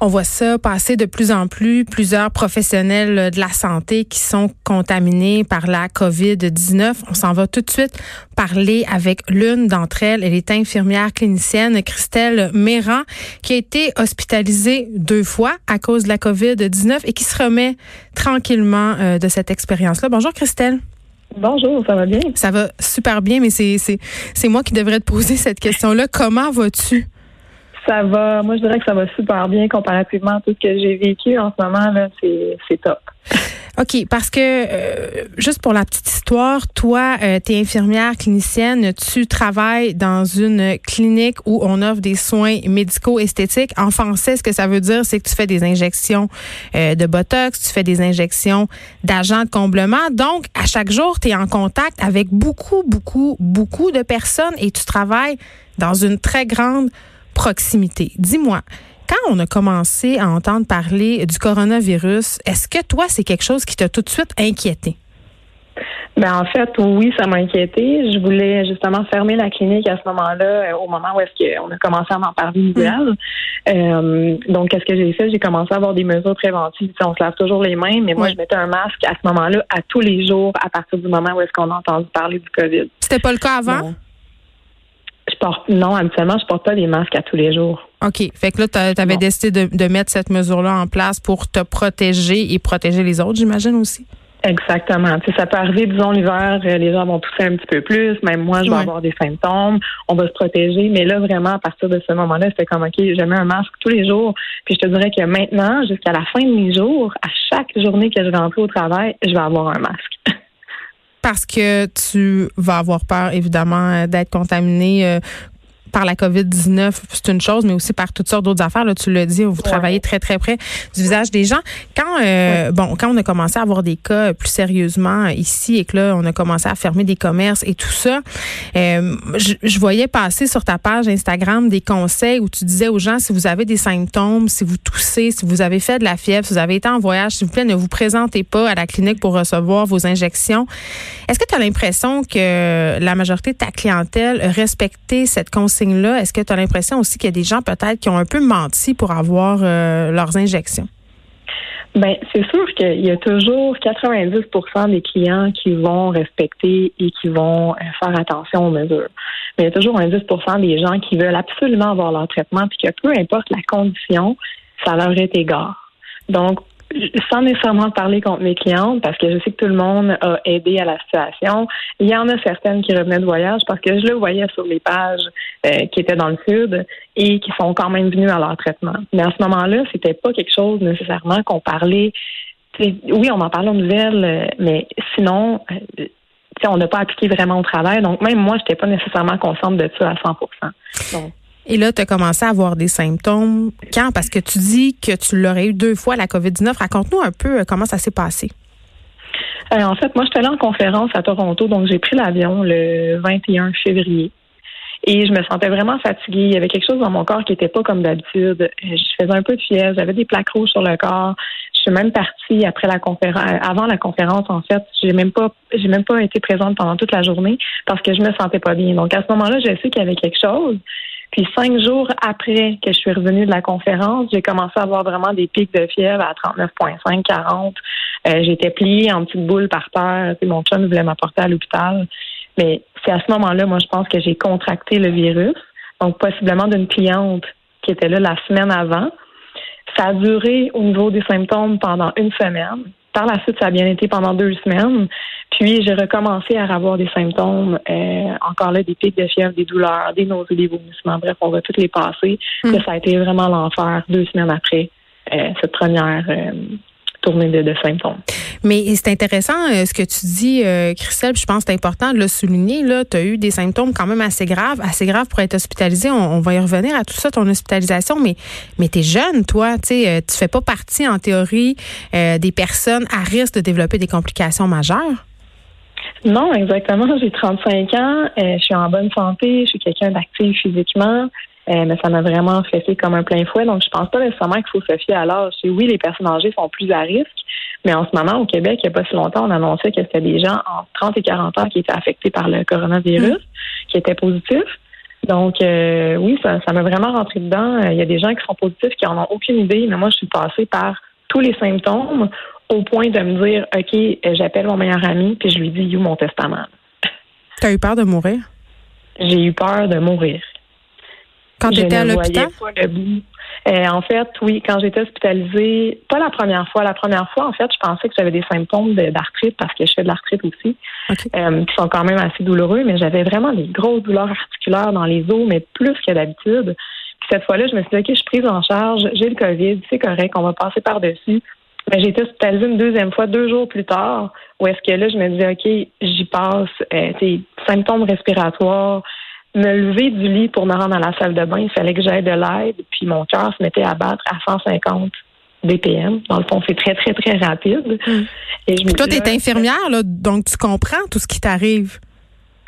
On voit ça passer de plus en plus, plusieurs professionnels de la santé qui sont contaminés par la COVID-19. On s'en va tout de suite parler avec l'une d'entre elles. Elle est infirmière clinicienne, Christelle Méran, qui a été hospitalisée deux fois à cause de la COVID-19 et qui se remet tranquillement euh, de cette expérience-là. Bonjour Christelle. Bonjour, ça va bien? Ça va super bien, mais c'est moi qui devrais te poser cette question-là. Comment vas-tu? Ça va, moi je dirais que ça va super bien comparativement à tout ce que j'ai vécu en ce moment, là, c'est top. OK, parce que euh, juste pour la petite histoire, toi, euh, tu es infirmière clinicienne, tu travailles dans une clinique où on offre des soins médicaux esthétiques. En français, ce que ça veut dire, c'est que tu fais des injections euh, de Botox, tu fais des injections d'agents de comblement. Donc, à chaque jour, tu es en contact avec beaucoup, beaucoup, beaucoup de personnes et tu travailles dans une très grande proximité. Dis-moi, quand on a commencé à entendre parler du coronavirus, est-ce que toi, c'est quelque chose qui t'a tout de suite inquiété? Ben en fait, oui, ça m'a inquiété. Je voulais justement fermer la clinique à ce moment-là, euh, au moment où est-ce qu'on a commencé à m'en parler. Mm. Euh, donc, qu'est-ce que j'ai fait? J'ai commencé à avoir des mesures préventives. on se lave toujours les mains, mais moi, je mettais un masque à ce moment-là, à tous les jours, à partir du moment où est-ce qu'on a entendu parler du COVID. C'était pas le cas avant? Porte non, habituellement, je porte pas des masques à tous les jours. OK. Fait que là, tu avais décidé de, de, mettre cette mesure-là en place pour te protéger et protéger les autres, j'imagine aussi? Exactement. Ça peut arriver, disons, l'hiver, euh, les gens vont tousser un petit peu plus. Même moi, je vais avoir des symptômes. On va se protéger. Mais là, vraiment, à partir de ce moment-là, c'était comme, OK, je mets un masque tous les jours. Puis je te dirais que maintenant, jusqu'à la fin de mes jours, à chaque journée que je vais rentrer au travail, je vais avoir un masque. parce que tu vas avoir peur, évidemment, euh, d'être contaminé euh, par la COVID-19, c'est une chose, mais aussi par toutes sortes d'autres affaires. Là, tu l'as dit, vous travaillez très, très près du visage des gens. Quand, euh, bon, quand on a commencé à avoir des cas plus sérieusement ici et que là, on a commencé à fermer des commerces et tout ça, euh, je, je, voyais passer sur ta page Instagram des conseils où tu disais aux gens, si vous avez des symptômes, si vous toussez, si vous avez fait de la fièvre, si vous avez été en voyage, s'il vous plaît, ne vous présentez pas à la clinique pour recevoir vos injections. Est-ce que tu as l'impression que la majorité de ta clientèle respectait cette conseil est-ce que tu as l'impression aussi qu'il y a des gens peut-être qui ont un peu menti pour avoir euh, leurs injections? Ben, c'est sûr qu'il y a toujours 90% des clients qui vont respecter et qui vont euh, faire attention aux mesures. Mais il y a toujours un 10% des gens qui veulent absolument avoir leur traitement puis que peu importe la condition, ça leur est égard. Donc, sans nécessairement parler contre mes clientes, parce que je sais que tout le monde a aidé à la situation, il y en a certaines qui revenaient de voyage parce que je le voyais sur les pages euh, qui étaient dans le sud et qui sont quand même venues à leur traitement. Mais à ce moment-là, c'était pas quelque chose nécessairement qu'on parlait. Oui, on en parlait aux nouvelles, euh, mais sinon, euh, on n'a pas appliqué vraiment au travail. Donc même moi, je n'étais pas nécessairement consciente de ça à 100 donc, et là, tu as commencé à avoir des symptômes. Quand? Parce que tu dis que tu l'aurais eu deux fois, la COVID-19. Raconte-nous un peu euh, comment ça s'est passé. Euh, en fait, moi, j'étais allée en conférence à Toronto, donc j'ai pris l'avion le 21 février. Et je me sentais vraiment fatiguée. Il y avait quelque chose dans mon corps qui n'était pas comme d'habitude. Euh, je faisais un peu de fièvre, j'avais des plaques rouges sur le corps. Je suis même partie après la conférence, avant la conférence en fait. J'ai même pas, j'ai même pas été présente pendant toute la journée parce que je me sentais pas bien. Donc à ce moment-là, je sais qu'il y avait quelque chose. Puis cinq jours après que je suis revenue de la conférence, j'ai commencé à avoir vraiment des pics de fièvre à 39,5, 40. Euh, j'étais pliée en petites boules par terre. mon chum voulait m'apporter à l'hôpital. Mais c'est à ce moment-là, moi, je pense que j'ai contracté le virus. Donc, possiblement d'une cliente qui était là la semaine avant. Ça a duré au niveau des symptômes pendant une semaine. Par la suite, ça a bien été pendant deux semaines. Puis j'ai recommencé à avoir des symptômes, euh, encore là, des pics de fièvre, des douleurs, des nausées, des vomissements. Bref, on va toutes les passer. Hmm. ça a été vraiment l'enfer deux semaines après euh, cette première euh, tournée de, symptômes. Mais c'est intéressant ce que tu dis, Christelle, je pense que c'est important de le souligner. Tu as eu des symptômes quand même assez graves, assez graves pour être hospitalisé. On, va y revenir à tout ça, ton hospitalisation, mais, mais tu es jeune, toi, tu sais, tu fais pas partie en théorie des personnes à risque de développer des complications majeures? Non, exactement. J'ai 35 ans, euh, je suis en bonne santé, je suis quelqu'un d'actif physiquement, euh, mais ça m'a vraiment fait comme un plein fouet. Donc, je pense pas nécessairement qu'il faut se fier à l'âge. Oui, les personnes âgées sont plus à risque, mais en ce moment, au Québec, il n'y a pas si longtemps, on annonçait que c'était des gens entre 30 et 40 ans qui étaient affectés par le coronavirus, mm. qui étaient positifs. Donc, euh, oui, ça, m'a vraiment rentré dedans. Il y a des gens qui sont positifs qui en ont aucune idée, mais moi, je suis passée par tous les symptômes au point de me dire, OK, euh, j'appelle mon meilleur ami, puis je lui dis, you, mon testament. T'as eu peur de mourir? J'ai eu peur de mourir. Quand tu étais à l'hôpital? Euh, en fait, oui, quand j'étais hospitalisée, pas la première fois. La première fois, en fait, je pensais que j'avais des symptômes d'arthrite parce que je fais de l'arthrite aussi, euh, qui sont quand même assez douloureux, mais j'avais vraiment des grosses douleurs articulaires dans les os, mais plus que d'habitude. Puis cette fois-là, je me suis dit, OK, je suis prise en charge, j'ai le COVID, c'est correct, on va passer par-dessus. Mais j'ai été hospitalisée une deuxième fois, deux jours plus tard, où est-ce que là, je me disais, OK, j'y passe, euh, symptômes respiratoires, me lever du lit pour me rendre à la salle de bain, il fallait que j'aille de l'aide, puis mon cœur se mettait à battre à 150 BPM. Dans le fond, c'est très, très, très rapide. Hmm. Et je toi, tu es infirmière, là, donc tu comprends tout ce qui t'arrive.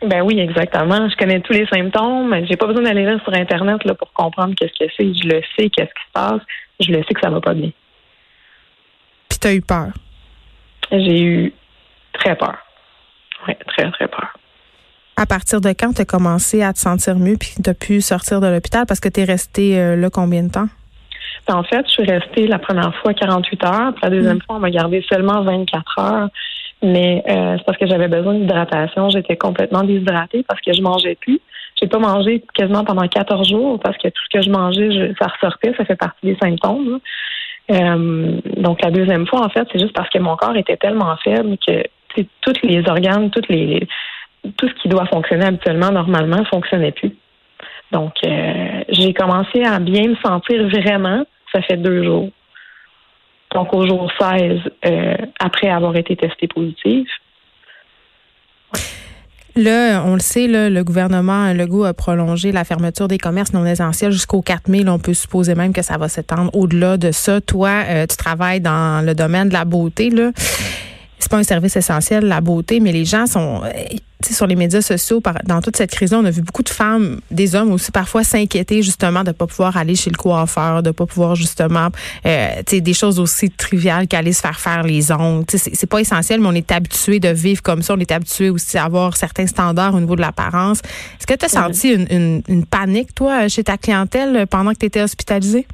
Ben oui, exactement. Je connais tous les symptômes. J'ai pas besoin d'aller sur Internet là, pour comprendre qu'est-ce que c'est. Je le sais, qu'est-ce qui se passe. Je le sais que ça va pas bien tu as eu peur? J'ai eu très peur. Oui, très, très peur. À partir de quand tu as commencé à te sentir mieux puis tu as pu sortir de l'hôpital? Parce que tu es resté euh, là combien de temps? Ben, en fait, je suis restée la première fois 48 heures, puis la deuxième mm. fois, on m'a gardé seulement 24 heures. Mais euh, c'est parce que j'avais besoin d'hydratation. J'étais complètement déshydratée parce que je mangeais plus. J'ai pas mangé quasiment pendant 14 jours parce que tout ce que je mangeais, ça ressortait. Ça fait partie des symptômes. Euh, donc la deuxième fois, en fait, c'est juste parce que mon corps était tellement faible que tous les organes, toutes les, tout ce qui doit fonctionner habituellement, normalement, fonctionnait plus. Donc, euh, j'ai commencé à bien me sentir vraiment. Ça fait deux jours. Donc, au jour 16, euh, après avoir été testée positive. Là, on le sait, le gouvernement Legault a prolongé la fermeture des commerces non essentiels jusqu'au 4 mai. on peut supposer même que ça va s'étendre au-delà de ça. Toi, euh, tu travailles dans le domaine de la beauté. Là c'est pas un service essentiel, la beauté, mais les gens sont, euh, sur les médias sociaux, dans toute cette crise-là, on a vu beaucoup de femmes, des hommes aussi parfois s'inquiéter justement de pas pouvoir aller chez le coiffeur, de pas pouvoir justement, euh, des choses aussi triviales qu'aller se faire faire les ongles. C'est pas essentiel, mais on est habitué de vivre comme ça. On est habitué aussi à avoir certains standards au niveau de l'apparence. Est-ce que tu as senti une, une, une, panique, toi, chez ta clientèle pendant que tu étais hospitalisée?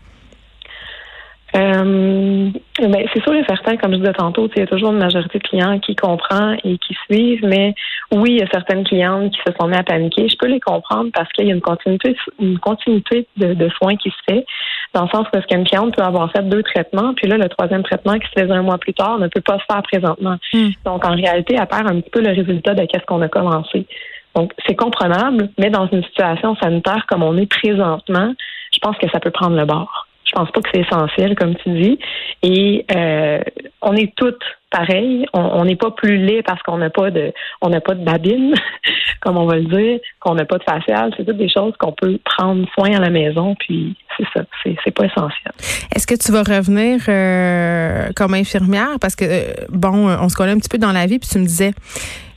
Euh, ben, c'est sûr et certain, comme je disais tantôt, il y a toujours une majorité de clients qui comprend et qui suivent, mais oui, il y a certaines clientes qui se sont mis à paniquer. Je peux les comprendre parce qu'il y a une continuité, une continuité de, soins qui se fait, dans le sens parce qu'une cliente peut avoir fait deux traitements, puis là, le troisième traitement qui se faisait un mois plus tard ne peut pas se faire présentement. Hmm. Donc, en réalité, elle perd un petit peu le résultat de qu'est-ce qu'on a commencé. Donc, c'est comprenable, mais dans une situation sanitaire comme on est présentement, je pense que ça peut prendre le bord. Je pense pas que c'est essentiel, comme tu dis. Et euh, on est toutes pareilles. On n'est pas plus laid parce qu'on n'a pas de on n'a pas de babine, comme on va le dire, qu'on n'a pas de facial. C'est toutes des choses qu'on peut prendre soin à la maison. Puis c'est ça, c'est pas essentiel. Est-ce que tu vas revenir euh, comme infirmière? Parce que euh, bon, on se connaît un petit peu dans la vie. Puis tu me disais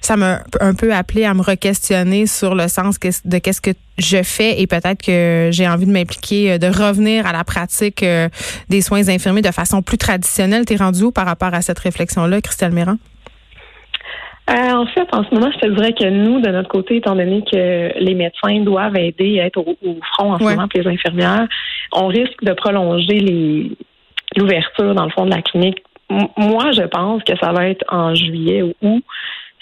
ça m'a un peu appelé à me re-questionner sur le sens de qu'est-ce que je fais et peut-être que j'ai envie de m'impliquer, euh, de revenir à la pratique euh, des soins infirmiers de façon plus traditionnelle. T'es rendu où par rapport à cette réflexion-là, Christelle Méran? Euh, en fait, en ce moment, je te dirais que nous, de notre côté, étant donné que les médecins doivent aider à être au, front en ce moment, les infirmières, on risque de prolonger l'ouverture, dans le fond, de la clinique. moi, je pense que ça va être en juillet ou août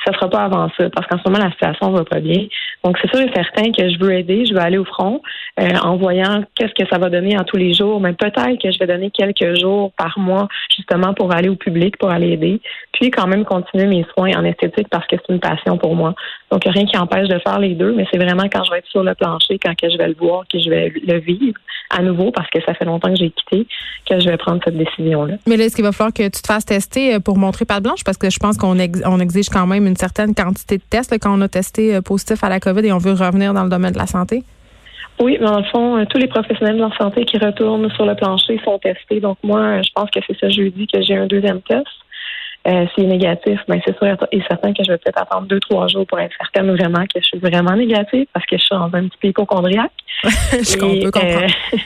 ça sera pas avant ça, parce qu'en ce moment, la situation va pas bien. Donc, c'est sûr et certain que je veux aider, je veux aller au front euh, en voyant qu'est-ce que ça va donner en tous les jours, mais peut-être que je vais donner quelques jours par mois, justement, pour aller au public, pour aller aider, puis quand même continuer mes soins en esthétique parce que c'est une passion pour moi. Donc, il n'y a rien qui empêche de faire les deux, mais c'est vraiment quand je vais être sur le plancher, quand que je vais le voir, que je vais le vivre à nouveau, parce que ça fait longtemps que j'ai quitté, que je vais prendre cette décision-là. Mais là, est-ce qu'il va falloir que tu te fasses tester euh, pour montrer pas de blanche? Parce que je pense qu'on on exige quand même une certaine quantité de tests quand on a testé euh, positif à la COVID et on veut revenir dans le domaine de la santé. Oui, mais dans le fond, euh, tous les professionnels de la santé qui retournent sur le plancher sont testés. Donc moi, je pense que c'est ce jeudi que j'ai un deuxième test. Euh, s'il est négatif, ben c'est sûr et certain que je vais peut-être attendre deux, trois jours pour être certaine vraiment que je suis vraiment négative parce que je suis dans un petit peu hypochondriaque. je comprendre. Euh,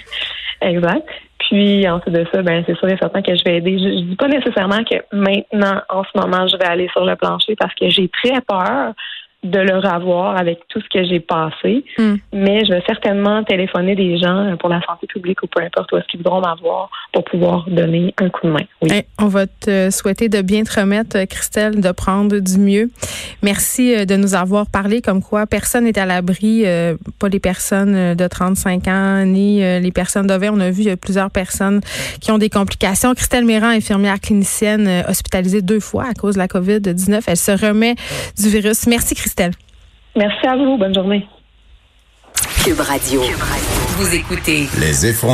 exact. Puis ensuite de ça, ben c'est sûr et certain que je vais aider. Je, je dis pas nécessairement que maintenant, en ce moment, je vais aller sur le plancher parce que j'ai très peur de le revoir avec tout ce que j'ai passé. Hmm. Mais je vais certainement téléphoner des gens pour la santé publique ou peu importe où est-ce qu'ils voudront m'avoir pour pouvoir donner un coup de main. Oui. on va te souhaiter de bien te remettre, Christelle, de prendre du mieux. Merci euh, de nous avoir parlé comme quoi personne n'est à l'abri, euh, pas les personnes euh, de 35 ans ni les personnes de On a vu il y a plusieurs personnes qui ont des complications. Christelle Méran, infirmière clinicienne hospitalisée deux fois à cause de la COVID-19. Elle se remet du virus. Merci, Christelle. Merci à vous. Bonne journée. Cube Radio. Vous écoutez Les effrontés.